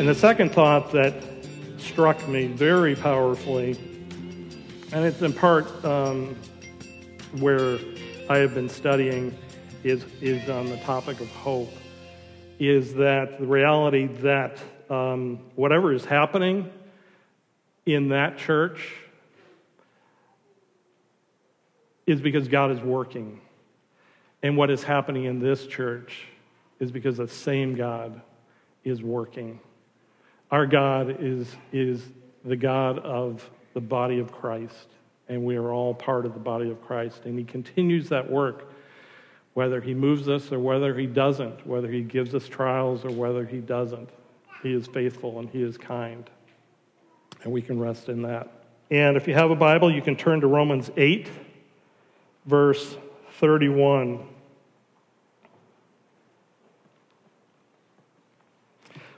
And the second thought that struck me very powerfully, and it's in part um, where I have been studying, is, is on the topic of hope, is that the reality that um, whatever is happening in that church is because God is working. And what is happening in this church is because the same God is working. Our God is, is the God of the body of Christ, and we are all part of the body of Christ. And He continues that work, whether He moves us or whether He doesn't, whether He gives us trials or whether He doesn't. He is faithful and He is kind, and we can rest in that. And if you have a Bible, you can turn to Romans 8, verse 31.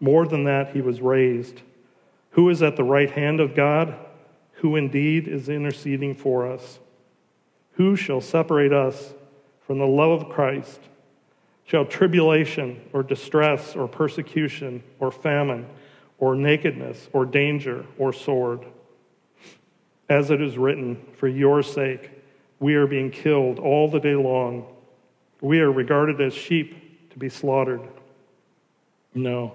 more than that, he was raised. Who is at the right hand of God? Who indeed is interceding for us? Who shall separate us from the love of Christ? Shall tribulation or distress or persecution or famine or nakedness or danger or sword? As it is written, for your sake we are being killed all the day long. We are regarded as sheep to be slaughtered. No.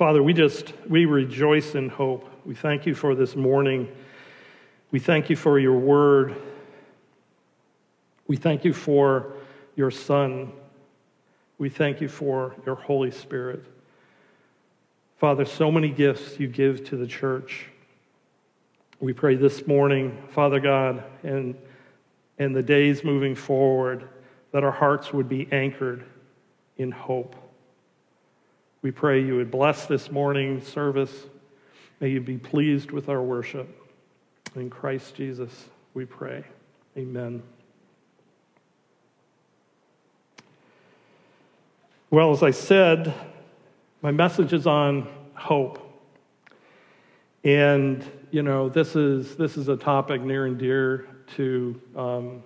Father, we just, we rejoice in hope. We thank you for this morning. We thank you for your word. We thank you for your Son. We thank you for your Holy Spirit. Father, so many gifts you give to the church. We pray this morning, Father God, and, and the days moving forward, that our hearts would be anchored in hope. We pray you would bless this morning service. May you be pleased with our worship. In Christ Jesus, we pray. Amen. Well, as I said, my message is on hope. And, you know, this is, this is a topic near and dear to um,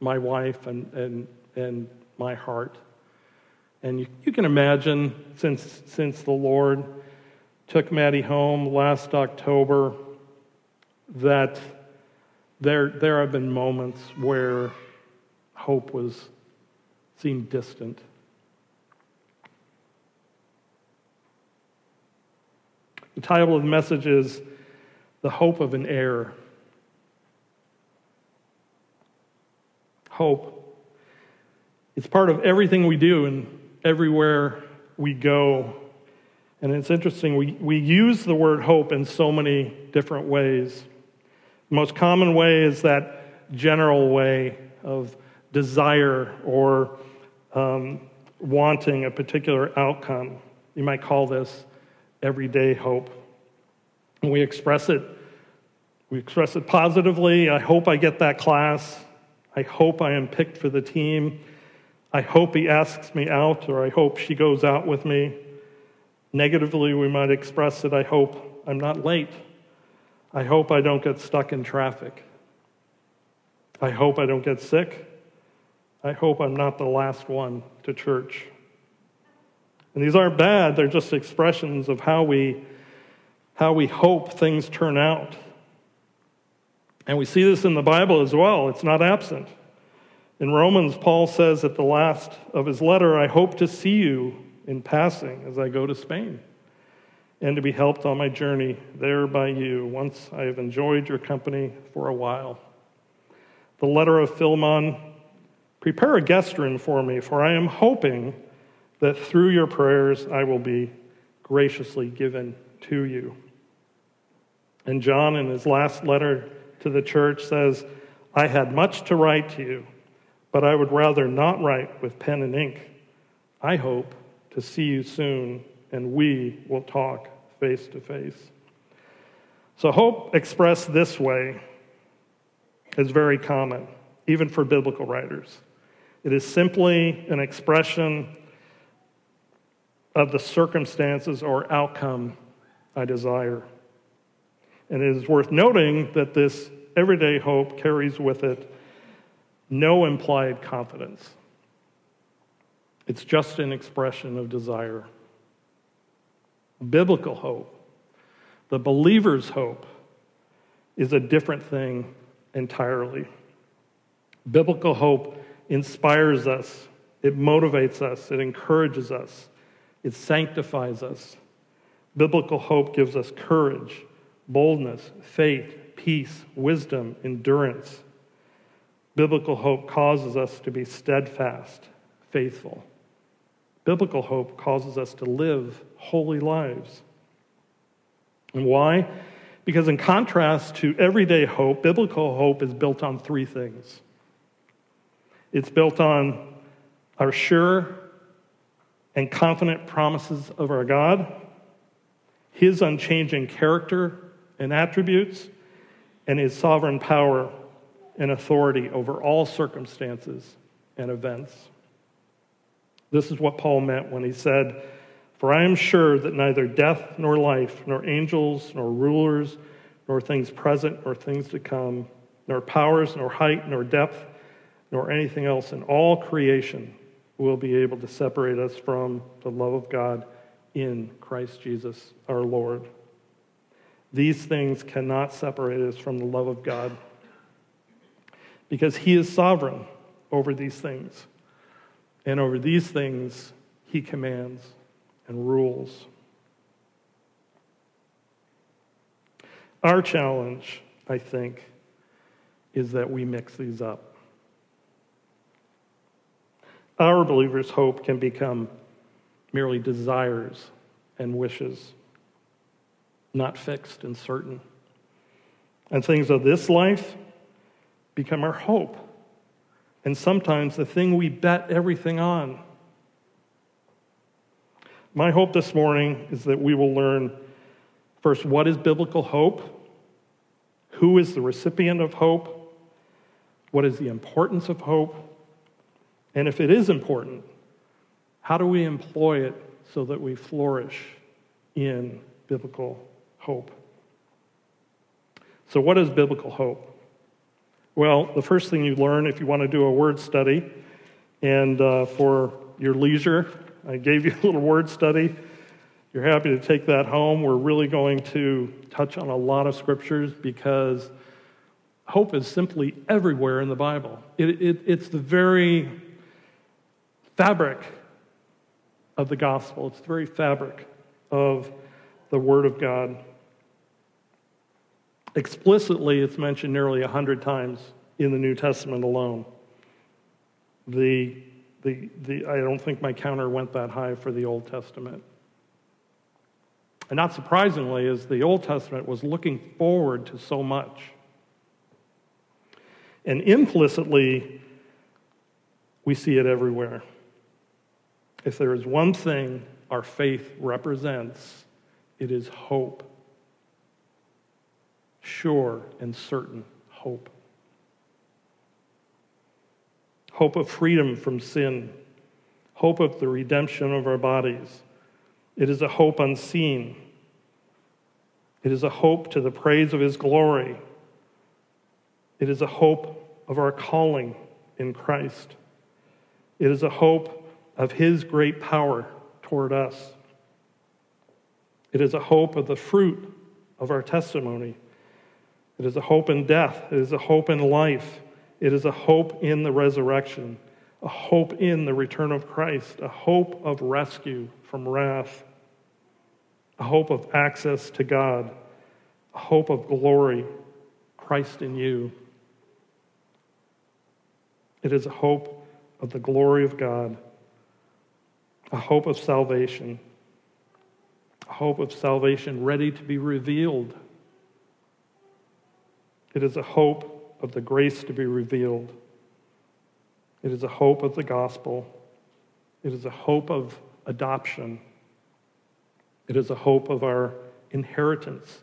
my wife and, and, and my heart. And you, you can imagine, since, since the Lord took Maddie home last October, that there, there have been moments where hope was seemed distant. The title of the message is The Hope of an Heir. Hope. It's part of everything we do and everywhere we go. And it's interesting, we, we use the word hope in so many different ways. The most common way is that general way of desire or um, wanting a particular outcome. You might call this everyday hope. And we express it. We express it positively. I hope I get that class. I hope I am picked for the team. I hope he asks me out, or I hope she goes out with me. Negatively, we might express it I hope I'm not late. I hope I don't get stuck in traffic. I hope I don't get sick. I hope I'm not the last one to church. And these aren't bad, they're just expressions of how we, how we hope things turn out. And we see this in the Bible as well, it's not absent. In Romans, Paul says at the last of his letter, I hope to see you in passing as I go to Spain, and to be helped on my journey there by you once I have enjoyed your company for a while. The letter of Philemon Prepare a guest room for me, for I am hoping that through your prayers I will be graciously given to you. And John, in his last letter to the church, says, I had much to write to you, but I would rather not write with pen and ink. I hope to see you soon, and we will talk face to face. So, hope expressed this way is very common, even for biblical writers. It is simply an expression of the circumstances or outcome I desire. And it is worth noting that this everyday hope carries with it no implied confidence. It's just an expression of desire. Biblical hope, the believer's hope, is a different thing entirely. Biblical hope inspires us, it motivates us, it encourages us, it sanctifies us. Biblical hope gives us courage, boldness, faith, peace, wisdom, endurance. Biblical hope causes us to be steadfast, faithful. Biblical hope causes us to live holy lives. And why? Because, in contrast to everyday hope, biblical hope is built on three things it's built on our sure and confident promises of our God, His unchanging character and attributes, and His sovereign power and authority over all circumstances and events. This is what Paul meant when he said, For I am sure that neither death nor life, nor angels, nor rulers, nor things present, nor things to come, nor powers, nor height, nor depth, nor anything else in all creation will be able to separate us from the love of God in Christ Jesus our Lord. These things cannot separate us from the love of God because He is sovereign over these things. And over these things, He commands and rules. Our challenge, I think, is that we mix these up. Our believers' hope can become merely desires and wishes, not fixed and certain. And things of this life become our hope. And sometimes the thing we bet everything on. My hope this morning is that we will learn first what is biblical hope, who is the recipient of hope, what is the importance of hope, and if it is important, how do we employ it so that we flourish in biblical hope? So, what is biblical hope? Well, the first thing you learn if you want to do a word study, and uh, for your leisure, I gave you a little word study. You're happy to take that home. We're really going to touch on a lot of scriptures because hope is simply everywhere in the Bible. It, it, it's the very fabric of the gospel, it's the very fabric of the Word of God. Explicitly, it's mentioned nearly 100 times in the New Testament alone. The, the, the, I don't think my counter went that high for the Old Testament. And not surprisingly, as the Old Testament was looking forward to so much. And implicitly, we see it everywhere. If there is one thing our faith represents, it is hope. Sure and certain hope. Hope of freedom from sin, hope of the redemption of our bodies. It is a hope unseen. It is a hope to the praise of His glory. It is a hope of our calling in Christ. It is a hope of his great power toward us. It is a hope of the fruit of our testimony. It is a hope in death. It is a hope in life. It is a hope in the resurrection. a hope in the return of Christ, a hope of rescue from wrath, a hope of access to God, a hope of glory, Christ in you. It is a hope of the glory of God, a hope of salvation, a hope of salvation ready to be revealed. It is a hope of the grace to be revealed. It is a hope of the gospel. It is a hope of adoption. It is a hope of our inheritance.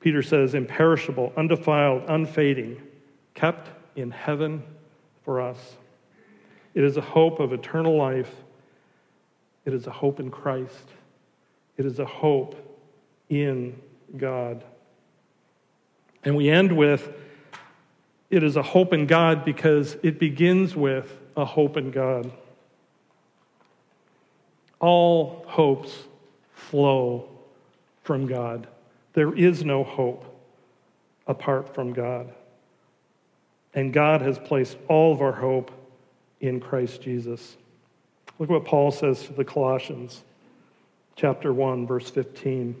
Peter says, imperishable, undefiled, unfading, kept in heaven for us. It is a hope of eternal life. It is a hope in Christ. It is a hope in God. And we end with it is a hope in God because it begins with a hope in God. All hopes flow from God. There is no hope apart from God. And God has placed all of our hope in Christ Jesus. Look what Paul says to the Colossians, chapter 1, verse 15.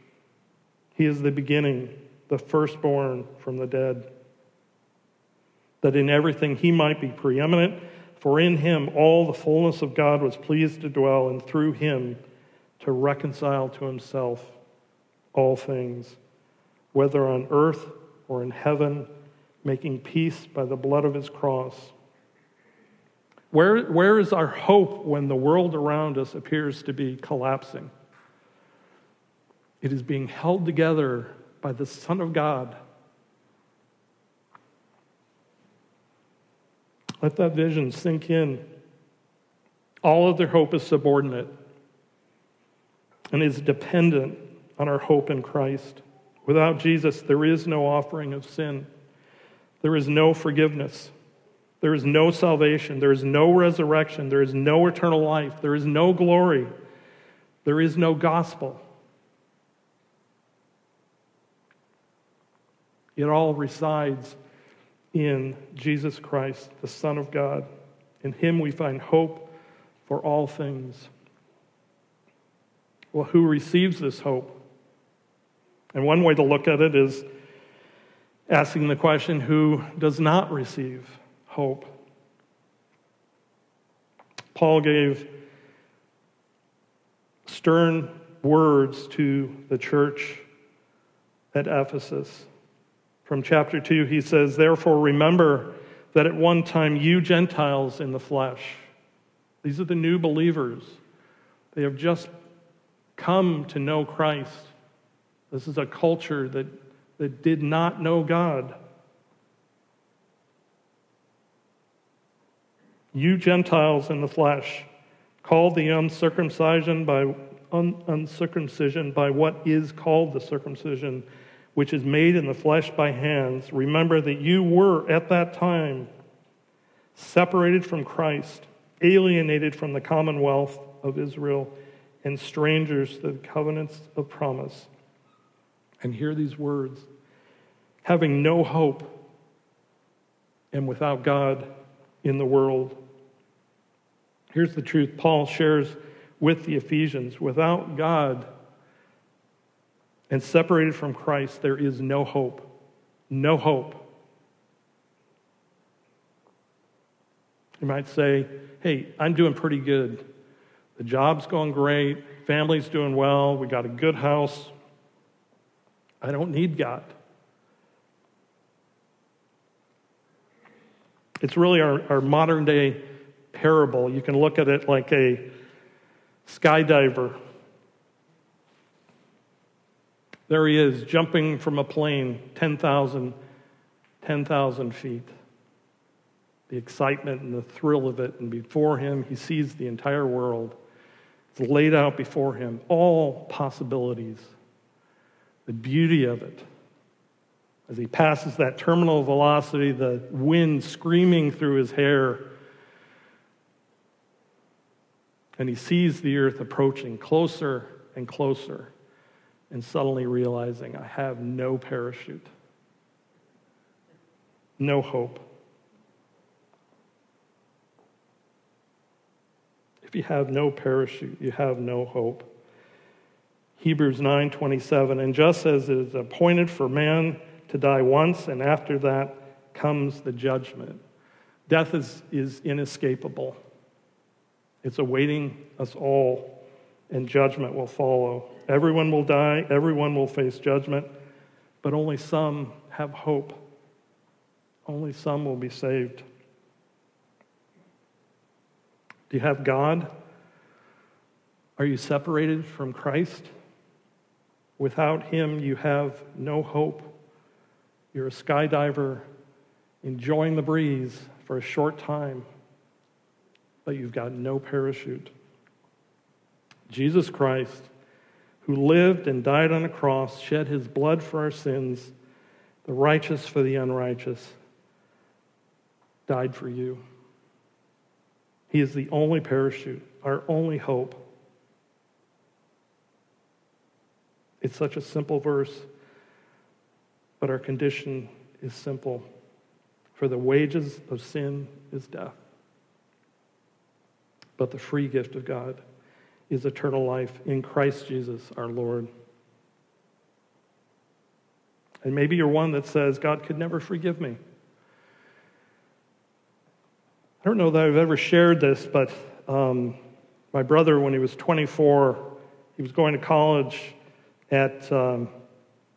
He is the beginning, the firstborn from the dead, that in everything he might be preeminent. For in him all the fullness of God was pleased to dwell, and through him to reconcile to himself all things, whether on earth or in heaven, making peace by the blood of his cross. Where, where is our hope when the world around us appears to be collapsing? It is being held together by the Son of God. Let that vision sink in. All of their hope is subordinate and is dependent on our hope in Christ. Without Jesus, there is no offering of sin, there is no forgiveness, there is no salvation, there is no resurrection, there is no eternal life, there is no glory, there is no gospel. It all resides in Jesus Christ, the Son of God. In Him we find hope for all things. Well, who receives this hope? And one way to look at it is asking the question who does not receive hope? Paul gave stern words to the church at Ephesus. From chapter 2, he says, Therefore, remember that at one time you Gentiles in the flesh, these are the new believers, they have just come to know Christ. This is a culture that, that did not know God. You Gentiles in the flesh, called the uncircumcision by un, uncircumcision by what is called the circumcision which is made in the flesh by hands, remember that you were at that time separated from Christ, alienated from the commonwealth of Israel, and strangers to the covenants of promise. And hear these words having no hope and without God in the world. Here's the truth Paul shares with the Ephesians without God, and separated from Christ, there is no hope. No hope. You might say, hey, I'm doing pretty good. The job's going great. Family's doing well. We got a good house. I don't need God. It's really our, our modern day parable. You can look at it like a skydiver there he is, jumping from a plane 10,000 10,000 feet. the excitement and the thrill of it. And before him, he sees the entire world. It's laid out before him, all possibilities, the beauty of it. As he passes that terminal velocity, the wind screaming through his hair, and he sees the earth approaching closer and closer, and suddenly realizing, I have no parachute, no hope. If you have no parachute, you have no hope. Hebrews 9:27 and just as it is appointed for man to die once and after that comes the judgment. Death is, is inescapable. It's awaiting us all and judgment will follow. Everyone will die, everyone will face judgment, but only some have hope. Only some will be saved. Do you have God? Are you separated from Christ? Without Him, you have no hope. You're a skydiver enjoying the breeze for a short time, but you've got no parachute. Jesus Christ, who lived and died on a cross, shed his blood for our sins, the righteous for the unrighteous, died for you. He is the only parachute, our only hope. It's such a simple verse, but our condition is simple. For the wages of sin is death, but the free gift of God is eternal life in Christ Jesus our Lord. And maybe you're one that says, God could never forgive me. I don't know that I've ever shared this, but um, my brother, when he was 24, he was going to college at um,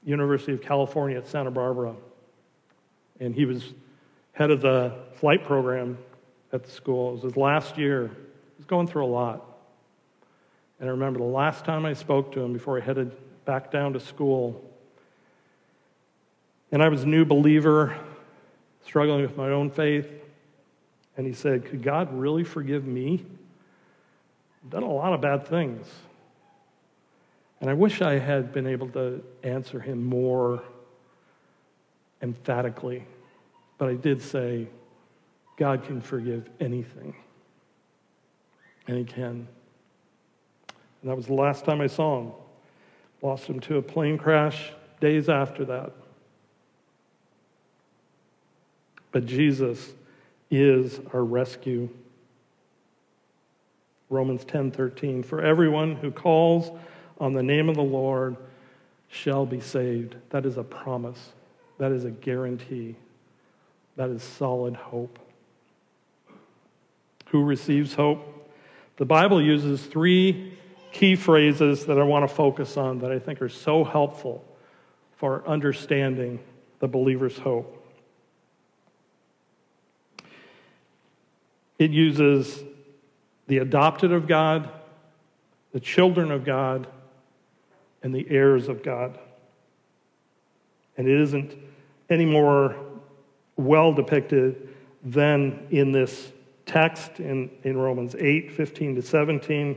University of California at Santa Barbara, and he was head of the flight program at the school. It was his last year. He was going through a lot. And I remember the last time I spoke to him before I headed back down to school. And I was a new believer, struggling with my own faith. And he said, Could God really forgive me? I've done a lot of bad things. And I wish I had been able to answer him more emphatically. But I did say, God can forgive anything. And he can. And that was the last time I saw him. Lost him to a plane crash days after that. But Jesus is our rescue. Romans 10:13 For everyone who calls on the name of the Lord shall be saved. That is a promise. That is a guarantee. That is solid hope. Who receives hope? The Bible uses three key phrases that I want to focus on that I think are so helpful for understanding the believer's hope. It uses the adopted of God, the children of God, and the heirs of God. And it isn't any more well depicted than in this text in, in Romans 8 15 to 17,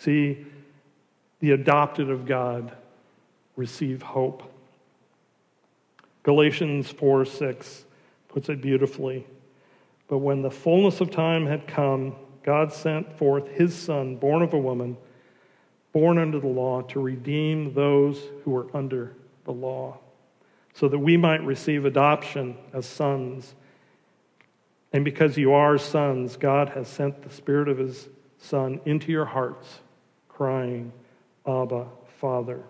See, the adopted of God receive hope. Galatians 4 6 puts it beautifully. But when the fullness of time had come, God sent forth his Son, born of a woman, born under the law, to redeem those who were under the law, so that we might receive adoption as sons. And because you are sons, God has sent the Spirit of his Son into your hearts, crying, Abba, Father.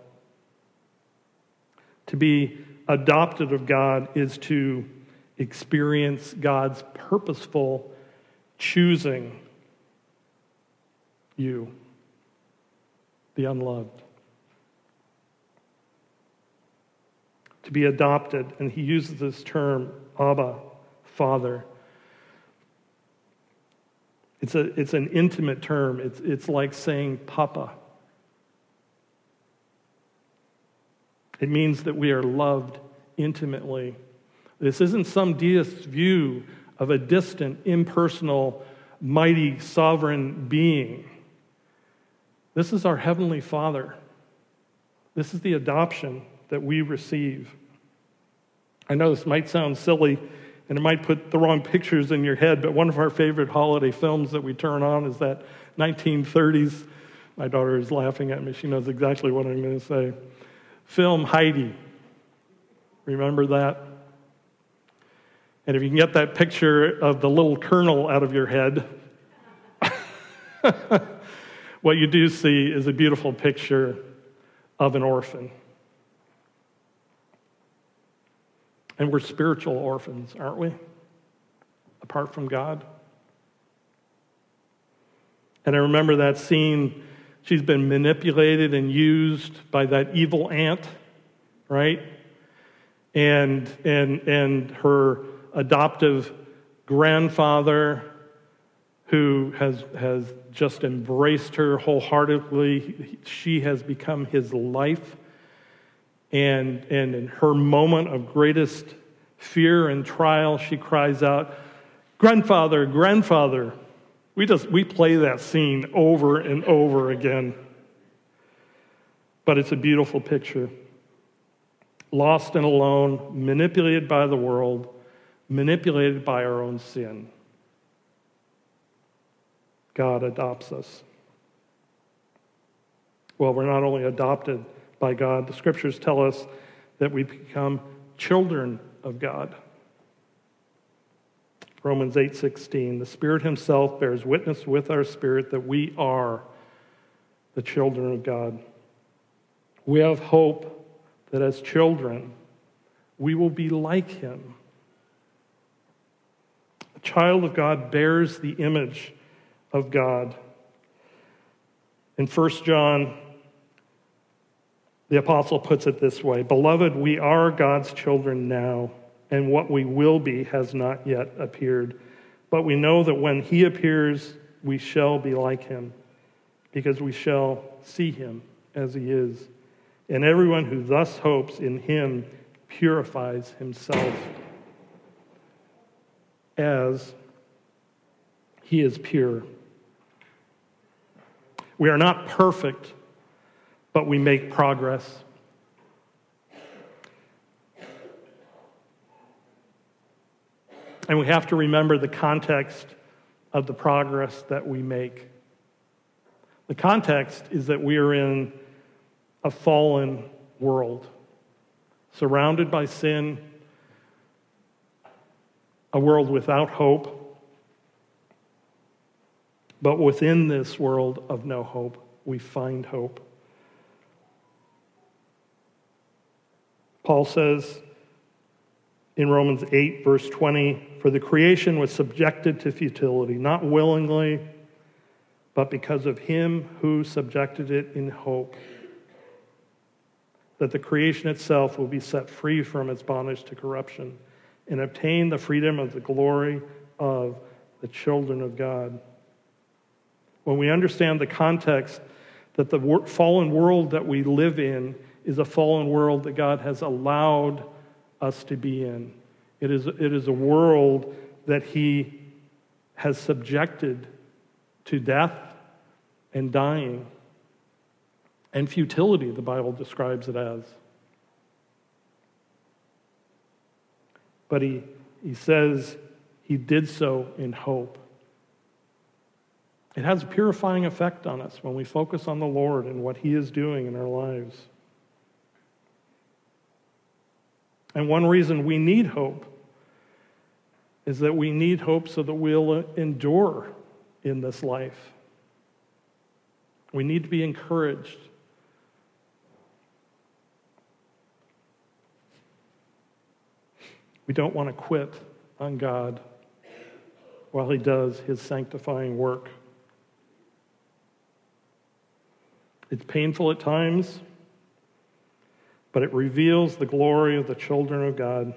To be adopted of God is to experience God's purposeful choosing you, the unloved. To be adopted, and he uses this term, Abba, Father. It's, a, it's an intimate term. It's, it's like saying Papa. It means that we are loved intimately. This isn't some deist view of a distant, impersonal, mighty, sovereign being. This is our Heavenly Father. This is the adoption that we receive. I know this might sound silly and it might put the wrong pictures in your head, but one of our favorite holiday films that we turn on is that 1930s. My daughter is laughing at me. She knows exactly what I'm going to say. Film Heidi. Remember that? And if you can get that picture of the little colonel out of your head, what you do see is a beautiful picture of an orphan. And we're spiritual orphans, aren't we? Apart from God. And I remember that scene. She's been manipulated and used by that evil aunt, right? And, and, and her adoptive grandfather, who has, has just embraced her wholeheartedly. She has become his life. And, and in her moment of greatest fear and trial, she cries out, Grandfather, grandfather. We just we play that scene over and over again. But it's a beautiful picture. Lost and alone, manipulated by the world, manipulated by our own sin. God adopts us. Well, we're not only adopted, by God. The scriptures tell us that we become children of God. Romans 8:16 The Spirit himself bears witness with our spirit that we are the children of God. We have hope that as children we will be like him. A child of God bears the image of God. In 1 John the apostle puts it this way Beloved, we are God's children now, and what we will be has not yet appeared. But we know that when he appears, we shall be like him, because we shall see him as he is. And everyone who thus hopes in him purifies himself as he is pure. We are not perfect but we make progress. And we have to remember the context of the progress that we make. The context is that we are in a fallen world, surrounded by sin, a world without hope. But within this world of no hope, we find hope. Paul says in Romans 8, verse 20, For the creation was subjected to futility, not willingly, but because of him who subjected it in hope, that the creation itself will be set free from its bondage to corruption and obtain the freedom of the glory of the children of God. When we understand the context that the fallen world that we live in is a fallen world that God has allowed us to be in. It is, it is a world that He has subjected to death and dying and futility, the Bible describes it as. But He, he says He did so in hope. It has a purifying effect on us when we focus on the Lord and what He is doing in our lives. And one reason we need hope is that we need hope so that we'll endure in this life. We need to be encouraged. We don't want to quit on God while he does his sanctifying work. It's painful at times, but it reveals the glory of the children of God.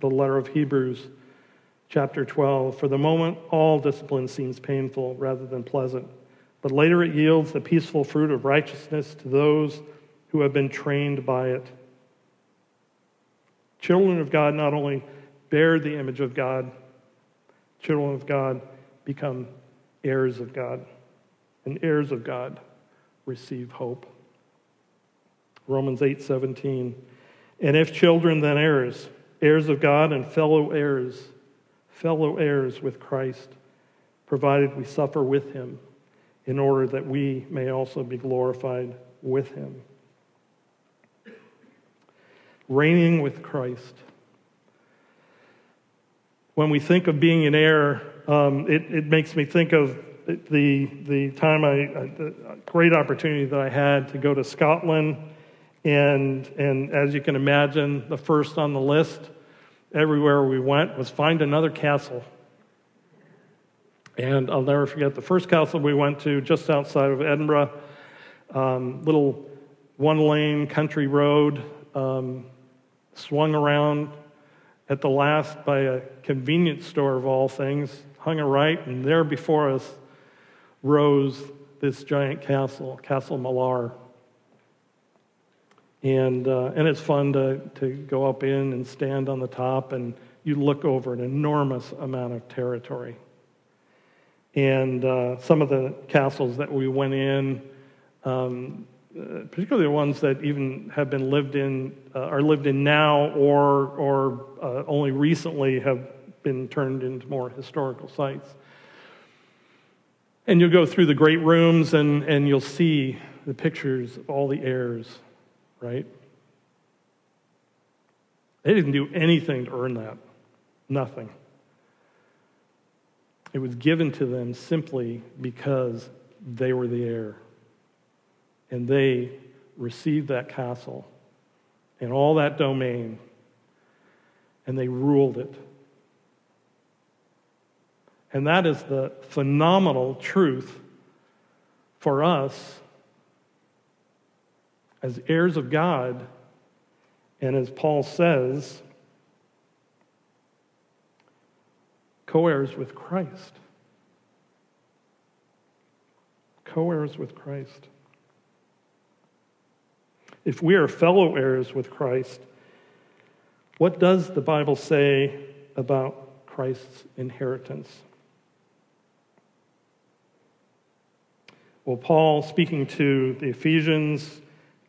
The letter of Hebrews, chapter 12. For the moment, all discipline seems painful rather than pleasant, but later it yields the peaceful fruit of righteousness to those who have been trained by it. Children of God not only bear the image of God, children of God become heirs of God, and heirs of God receive hope. Romans 8 17. And if children, then heirs, heirs of God and fellow heirs, fellow heirs with Christ, provided we suffer with him, in order that we may also be glorified with him. Reigning with Christ. When we think of being an heir, um, it, it makes me think of the, the time I, the great opportunity that I had to go to Scotland and, and as you can imagine, the first on the list everywhere we went was find another castle. And I'll never forget the first castle we went to just outside of Edinburgh, um, little one lane country road, um, swung around at the last by a convenience store of all things, hung a right, and there before us rose this giant castle, Castle Millar. And, uh, and it's fun to, to go up in and stand on the top, and you look over an enormous amount of territory. And uh, some of the castles that we went in, um, uh, particularly the ones that even have been lived in, uh, are lived in now, or, or uh, only recently have been turned into more historical sites. And you'll go through the great rooms and, and you'll see the pictures of all the heirs right? They didn't do anything to earn that. Nothing. It was given to them simply because they were the heir. And they received that castle and all that domain, and they ruled it. And that is the phenomenal truth for us as heirs of God, and as Paul says, co heirs with Christ. Co heirs with Christ. If we are fellow heirs with Christ, what does the Bible say about Christ's inheritance? Well, Paul, speaking to the Ephesians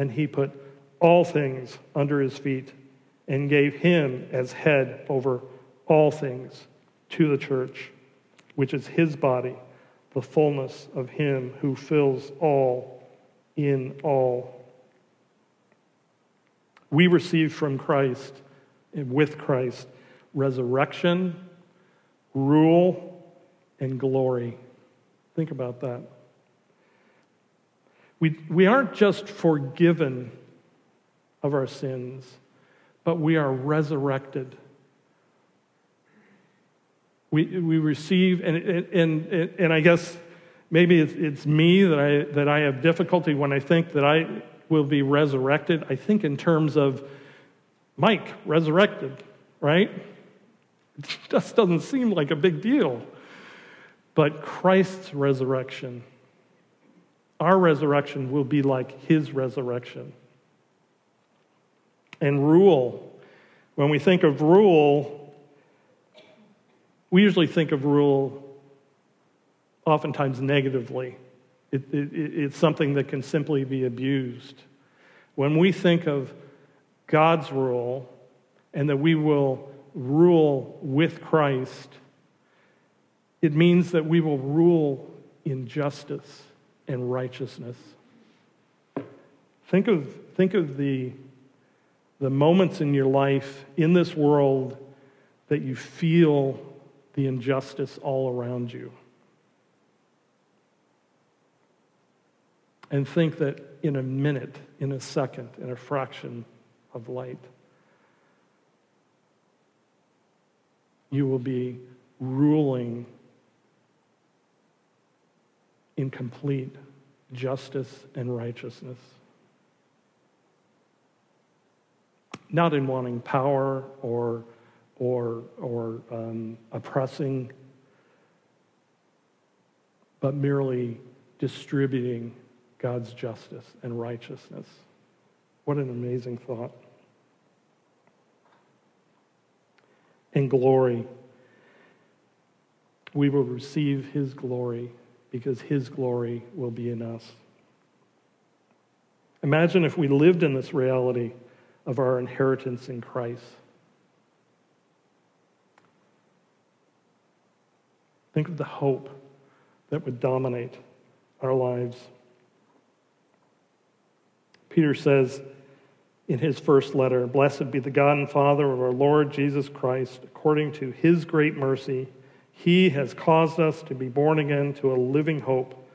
and he put all things under his feet and gave him as head over all things to the church, which is his body, the fullness of him who fills all in all. We receive from Christ and with Christ resurrection, rule, and glory. Think about that. We, we aren't just forgiven of our sins, but we are resurrected. We, we receive, and, and, and, and I guess maybe it's, it's me that I, that I have difficulty when I think that I will be resurrected. I think in terms of Mike resurrected, right? It just doesn't seem like a big deal. But Christ's resurrection our resurrection will be like his resurrection. And rule, when we think of rule, we usually think of rule oftentimes negatively. It, it, it's something that can simply be abused. When we think of God's rule, and that we will rule with Christ, it means that we will rule in justice and righteousness. Think of, think of the, the moments in your life in this world that you feel the injustice all around you. And think that in a minute, in a second, in a fraction of light, you will be ruling in complete justice and righteousness. Not in wanting power or, or, or um, oppressing, but merely distributing God's justice and righteousness. What an amazing thought. And glory. We will receive his glory because his glory will be in us. Imagine if we lived in this reality of our inheritance in Christ. Think of the hope that would dominate our lives. Peter says in his first letter Blessed be the God and Father of our Lord Jesus Christ, according to his great mercy he has caused us to be born again to a living hope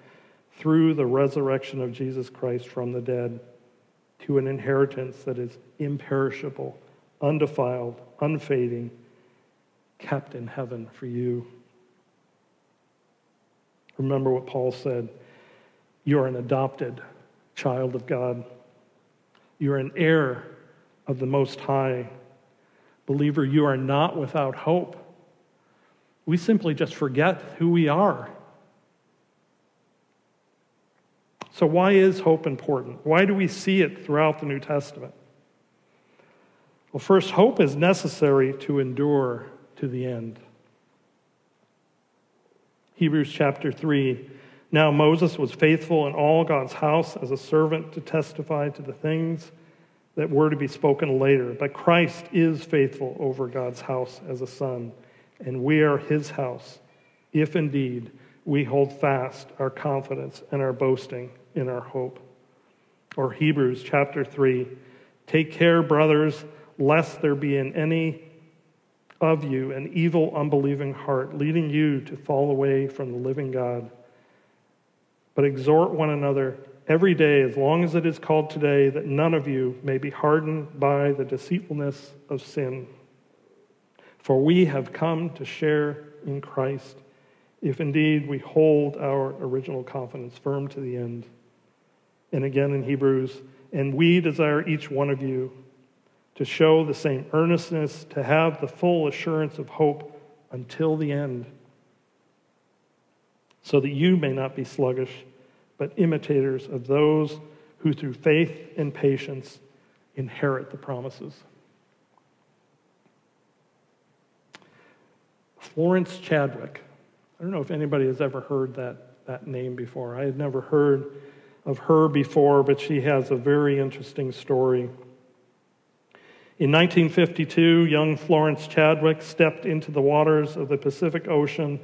through the resurrection of Jesus Christ from the dead, to an inheritance that is imperishable, undefiled, unfading, kept in heaven for you. Remember what Paul said you are an adopted child of God, you are an heir of the Most High. Believer, you are not without hope we simply just forget who we are. So, why is hope important? Why do we see it throughout the New Testament? Well, first, hope is necessary to endure to the end. Hebrews chapter 3. Now Moses was faithful in all God's house as a servant to testify to the things that were to be spoken later. But Christ is faithful over God's house as a son and we are his house, if indeed we hold fast our confidence and our boasting in our hope. Or Hebrews chapter 3 Take care, brothers, lest there be in any of you an evil, unbelieving heart, leading you to fall away from the living God. But exhort one another every day, as long as it is called today, that none of you may be hardened by the deceitfulness of sin. For we have come to share in Christ, if indeed we hold our original confidence firm to the end. And again in Hebrews, and we desire each one of you to show the same earnestness, to have the full assurance of hope until the end, so that you may not be sluggish, but imitators of those who through faith and patience inherit the promises. Florence Chadwick. I don't know if anybody has ever heard that, that name before. I had never heard of her before, but she has a very interesting story. In 1952, young Florence Chadwick stepped into the waters of the Pacific Ocean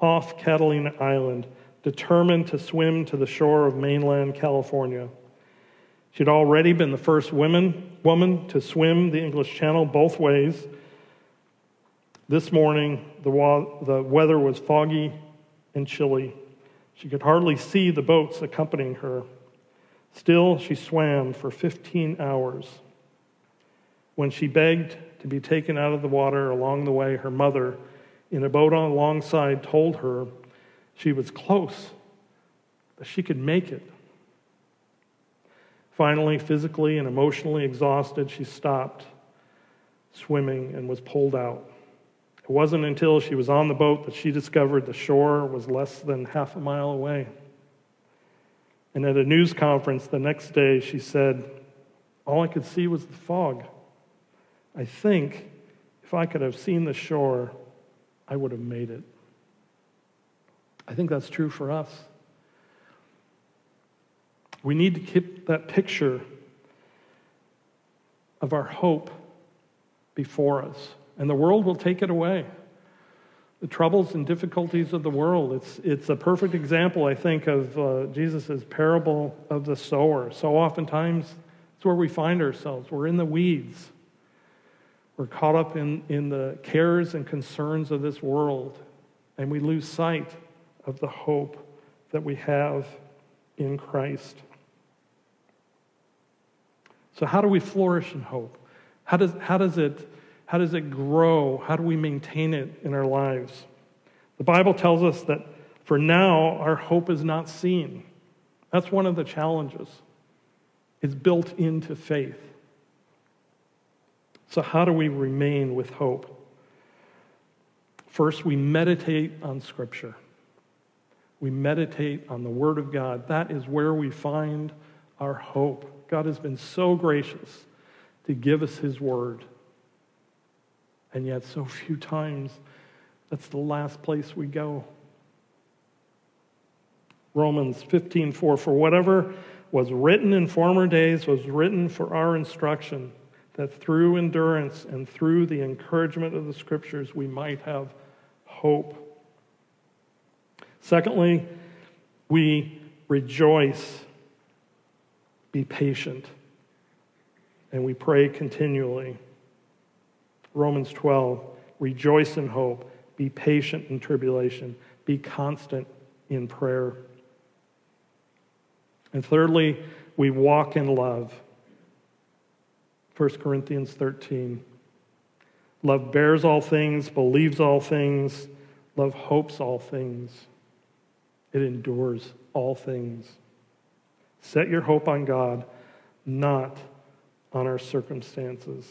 off Catalina Island, determined to swim to the shore of mainland California. She'd already been the first woman, woman to swim the English Channel both ways this morning, the, wa- the weather was foggy and chilly. She could hardly see the boats accompanying her. Still, she swam for 15 hours. When she begged to be taken out of the water along the way, her mother, in a boat alongside, told her she was close, that she could make it. Finally, physically and emotionally exhausted, she stopped swimming and was pulled out. It wasn't until she was on the boat that she discovered the shore was less than half a mile away. And at a news conference the next day, she said, All I could see was the fog. I think if I could have seen the shore, I would have made it. I think that's true for us. We need to keep that picture of our hope before us, and the world will take it away. The troubles and difficulties of the world. It's, it's a perfect example, I think, of uh, Jesus' parable of the sower. So oftentimes, it's where we find ourselves. We're in the weeds. We're caught up in, in the cares and concerns of this world, and we lose sight of the hope that we have in Christ. So, how do we flourish in hope? How does, how does, it, how does it grow? How do we maintain it in our lives? The Bible tells us that for now, our hope is not seen. That's one of the challenges. It's built into faith. So, how do we remain with hope? First, we meditate on Scripture. We meditate on the Word of God. That is where we find our hope. God has been so gracious to give us His Word. And yet, so few times, that's the last place we go. Romans 15:4 For whatever was written in former days was written for our instruction that through endurance and through the encouragement of the scriptures we might have hope. Secondly, we rejoice, be patient, and we pray continually. Romans 12, rejoice in hope, be patient in tribulation, be constant in prayer. And thirdly, we walk in love. 1 Corinthians 13. Love bears all things, believes all things, love hopes all things, it endures all things. Set your hope on God, not on our circumstances,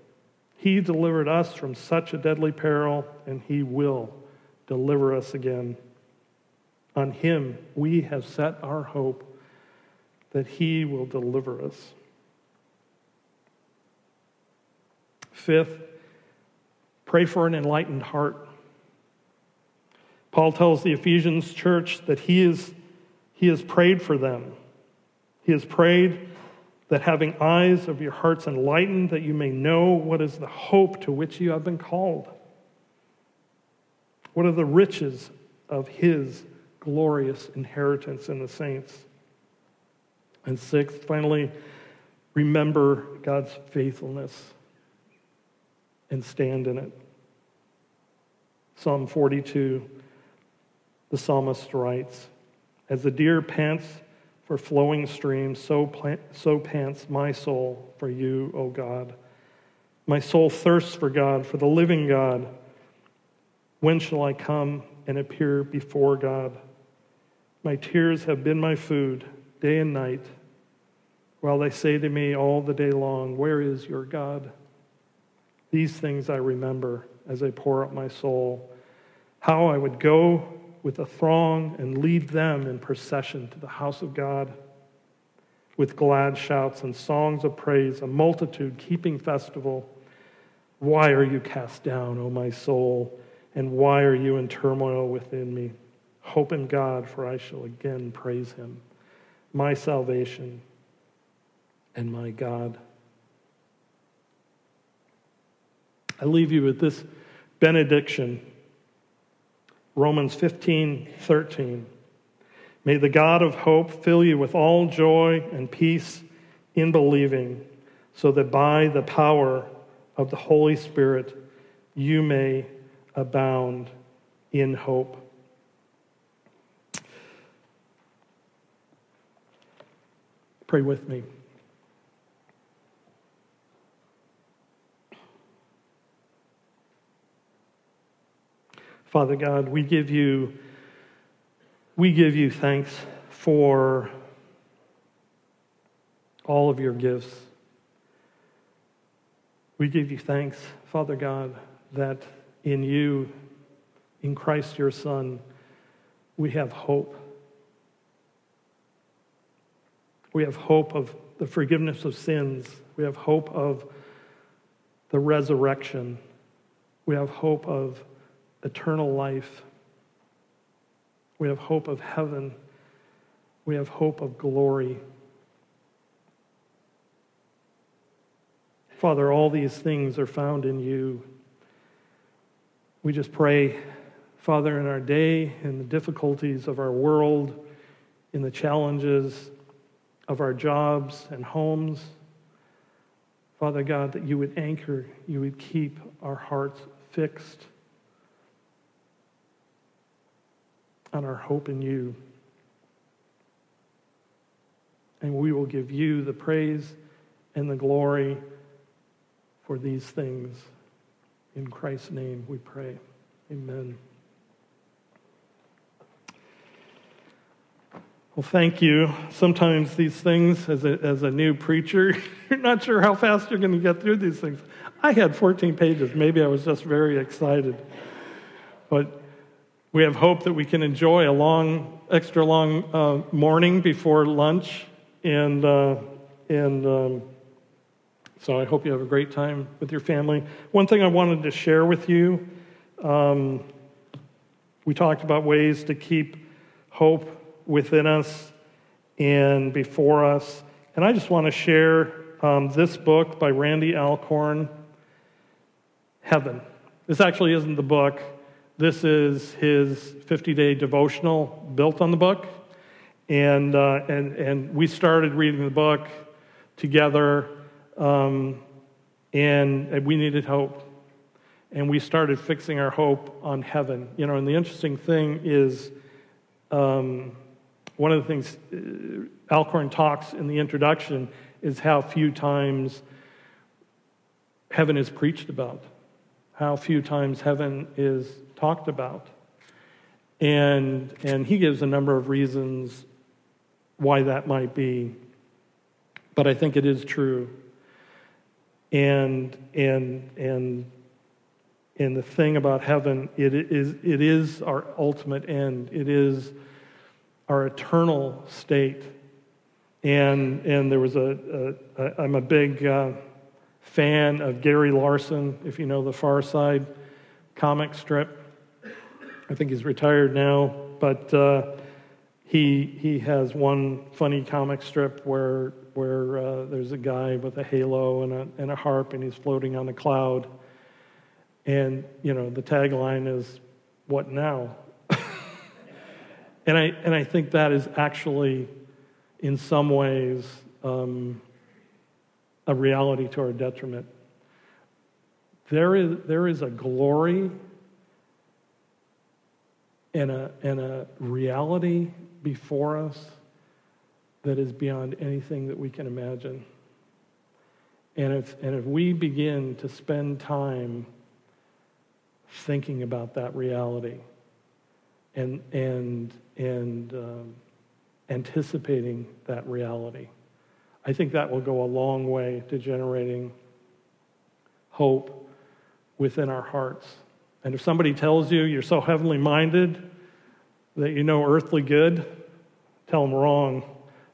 He delivered us from such a deadly peril, and He will deliver us again. On Him we have set our hope that He will deliver us. Fifth, pray for an enlightened heart. Paul tells the Ephesians church that he, is, he has prayed for them. He has prayed that having eyes of your hearts enlightened, that you may know what is the hope to which you have been called. What are the riches of his glorious inheritance in the saints? And sixth, finally, remember God's faithfulness and stand in it. Psalm 42, the psalmist writes, As the deer pants for flowing streams, so, plant, so pants my soul for you, O God. My soul thirsts for God, for the living God. When shall I come and appear before God? My tears have been my food day and night, while they say to me all the day long, Where is your God? These things I remember as I pour out my soul. How I would go with a throng and lead them in procession to the house of God with glad shouts and songs of praise, a multitude keeping festival. Why are you cast down, O my soul? And why are you in turmoil within me? Hope in God, for I shall again praise him, my salvation and my God. I leave you with this benediction Romans 15 13. May the God of hope fill you with all joy and peace in believing, so that by the power of the Holy Spirit you may abound in hope. Pray with me. Father God, we give you we give you thanks for all of your gifts. We give you thanks, Father God, that in you, in Christ your Son, we have hope. We have hope of the forgiveness of sins. We have hope of the resurrection. We have hope of eternal life. We have hope of heaven. We have hope of glory. Father, all these things are found in you. We just pray, Father, in our day, in the difficulties of our world, in the challenges of our jobs and homes, Father God, that you would anchor, you would keep our hearts fixed on our hope in you. And we will give you the praise and the glory for these things. In Christ's name we pray. Amen. Well, thank you. Sometimes these things, as a, as a new preacher, you're not sure how fast you're going to get through these things. I had 14 pages. Maybe I was just very excited. But we have hope that we can enjoy a long, extra long uh, morning before lunch. And, uh, and um, so I hope you have a great time with your family. One thing I wanted to share with you um, we talked about ways to keep hope within us and before us. And I just want to share um, this book by Randy Alcorn, Heaven. This actually isn't the book, this is his 50 day devotional built on the book. And, uh, and, and we started reading the book together um, and we needed hope. And we started fixing our hope on heaven. You know, and the interesting thing is um, one of the things uh, Alcorn talks in the introduction is how few times heaven is preached about, how few times heaven is talked about. And, and he gives a number of reasons why that might be. But I think it is true and and and and the thing about heaven it is it is our ultimate end it is our eternal state and and there was a, a, a i'm a big uh, fan of gary larson if you know the far side comic strip i think he's retired now but uh, he he has one funny comic strip where where uh, there's a guy with a halo and a, and a harp and he's floating on a cloud. And, you know, the tagline is, What now? and, I, and I think that is actually, in some ways, um, a reality to our detriment. There is, there is a glory and a, and a reality before us that is beyond anything that we can imagine. And if, and if we begin to spend time thinking about that reality and, and, and um, anticipating that reality, I think that will go a long way to generating hope within our hearts. And if somebody tells you you're so heavenly minded that you know earthly good, tell them wrong.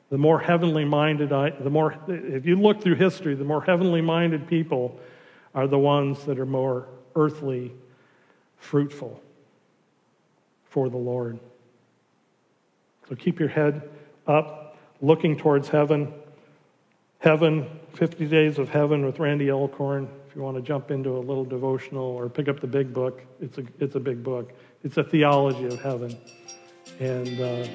The more heavenly minded I, the more if you look through history the more heavenly minded people are the ones that are more earthly fruitful for the lord. So keep your head up looking towards heaven. Heaven 50 days of heaven with randy alcorn if you want to jump into a little devotional or pick up the big book it's a, it's a big book it's a theology of heaven and uh,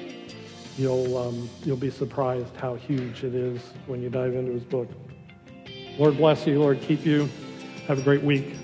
you'll, um, you'll be surprised how huge it is when you dive into his book. Lord bless you. Lord keep you. Have a great week.